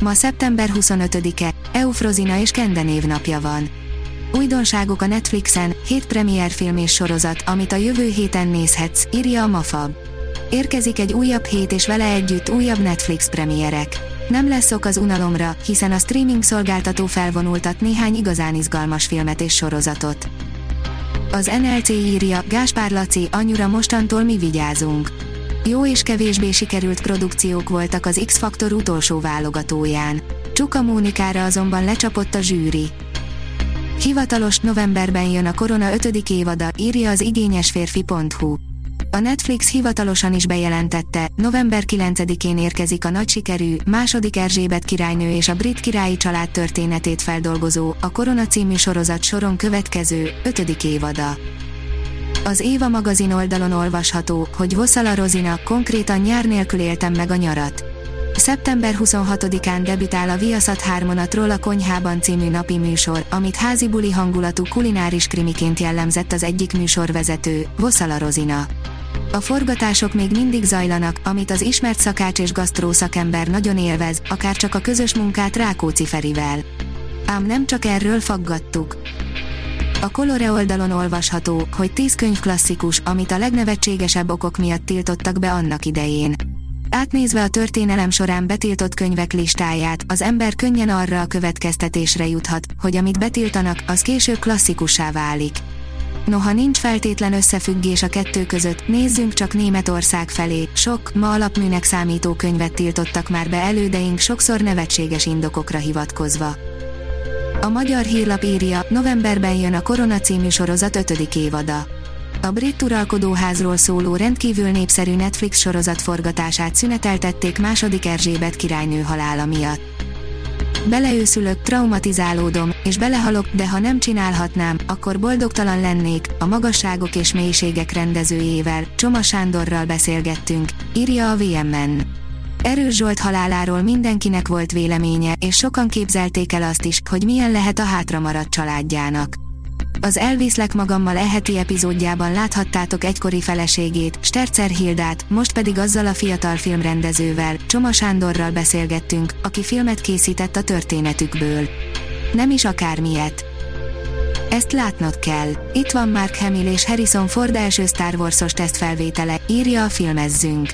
Ma szeptember 25-e, Eufrozina és Kende névnapja van. Újdonságok a Netflixen, 7 premier film és sorozat, amit a jövő héten nézhetsz, írja a Mafab. Érkezik egy újabb hét és vele együtt újabb Netflix premierek. Nem lesz ok az unalomra, hiszen a streaming szolgáltató felvonultat néhány igazán izgalmas filmet és sorozatot. Az NLC írja, Gáspár Laci, anyura mostantól mi vigyázunk. Jó és kevésbé sikerült produkciók voltak az X-Faktor utolsó válogatóján. Csuka Mónikára azonban lecsapott a zsűri. Hivatalos novemberben jön a Korona 5. évada, írja az igényesférfi.hu. A Netflix hivatalosan is bejelentette, november 9-én érkezik a nagy sikerű, második Erzsébet királynő és a brit királyi család történetét feldolgozó, a Korona című sorozat soron következő, 5. évada. Az Éva magazin oldalon olvasható, hogy Vosszala Rozina konkrétan nyár nélkül éltem meg a nyarat. Szeptember 26-án debütál a Viaszat 3 a Konyhában című napi műsor, amit házi buli hangulatú kulináris krimiként jellemzett az egyik műsorvezető, Vosszala Rozina. A forgatások még mindig zajlanak, amit az ismert szakács és gasztró szakember nagyon élvez, akár csak a közös munkát Rákóczi Ferivel. Ám nem csak erről faggattuk. A Colore oldalon olvasható, hogy 10 könyv klasszikus, amit a legnevetségesebb okok miatt tiltottak be annak idején. Átnézve a történelem során betiltott könyvek listáját, az ember könnyen arra a következtetésre juthat, hogy amit betiltanak, az később klasszikussá válik. Noha nincs feltétlen összefüggés a kettő között, nézzünk csak Németország felé, sok, ma alapműnek számító könyvet tiltottak már be elődeink sokszor nevetséges indokokra hivatkozva. A magyar hírlap írja, novemberben jön a Korona című sorozat 5. évada. A brit uralkodóházról szóló rendkívül népszerű Netflix sorozat forgatását szüneteltették második Erzsébet királynő halála miatt. Beleőszülök, traumatizálódom, és belehalok, de ha nem csinálhatnám, akkor boldogtalan lennék, a magasságok és mélységek rendezőjével, Csoma Sándorral beszélgettünk, írja a VMN. Erős Zsolt haláláról mindenkinek volt véleménye, és sokan képzelték el azt is, hogy milyen lehet a hátramaradt családjának. Az Elviszlek magammal eheti epizódjában láthattátok egykori feleségét, Stercer Hildát, most pedig azzal a fiatal filmrendezővel, Csoma Sándorral beszélgettünk, aki filmet készített a történetükből. Nem is akármilyet. Ezt látnod kell. Itt van Mark Hamill és Harrison Ford első Star Wars-os tesztfelvétele, írja a filmezzünk.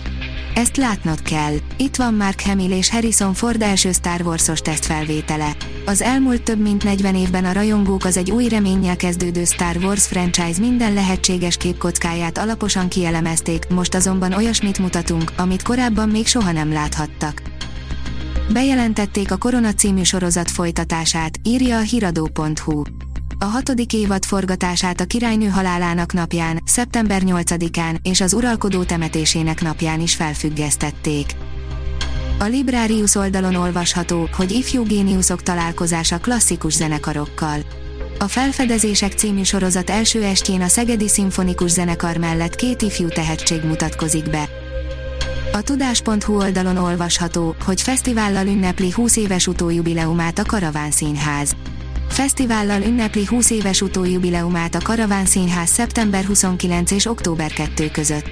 Ezt látnod kell. Itt van Mark Hamill és Harrison Ford első Star Wars-os tesztfelvétele. Az elmúlt több mint 40 évben a rajongók az egy új reménnyel kezdődő Star Wars franchise minden lehetséges képkockáját alaposan kielemezték, most azonban olyasmit mutatunk, amit korábban még soha nem láthattak. Bejelentették a Korona című sorozat folytatását, írja a hiradó.hu. A hatodik évad forgatását a királynő halálának napján, szeptember 8-án és az uralkodó temetésének napján is felfüggesztették. A Librarius oldalon olvasható, hogy ifjú géniuszok találkozása klasszikus zenekarokkal. A Felfedezések című sorozat első estjén a Szegedi Szimfonikus Zenekar mellett két ifjú tehetség mutatkozik be. A tudás.hu oldalon olvasható, hogy fesztivállal ünnepli 20 éves utójubileumát a Karaván Színház. Fesztivállal ünnepli 20 éves utójubileumát a Karaván Színház szeptember 29 és október 2 között.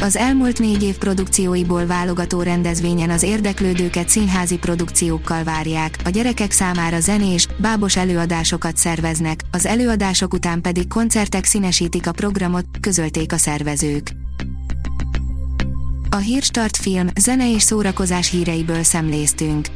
Az elmúlt négy év produkcióiból válogató rendezvényen az érdeklődőket színházi produkciókkal várják, a gyerekek számára zenés, bábos előadásokat szerveznek, az előadások után pedig koncertek színesítik a programot, közölték a szervezők. A Hírstart film, zene és szórakozás híreiből szemléztünk.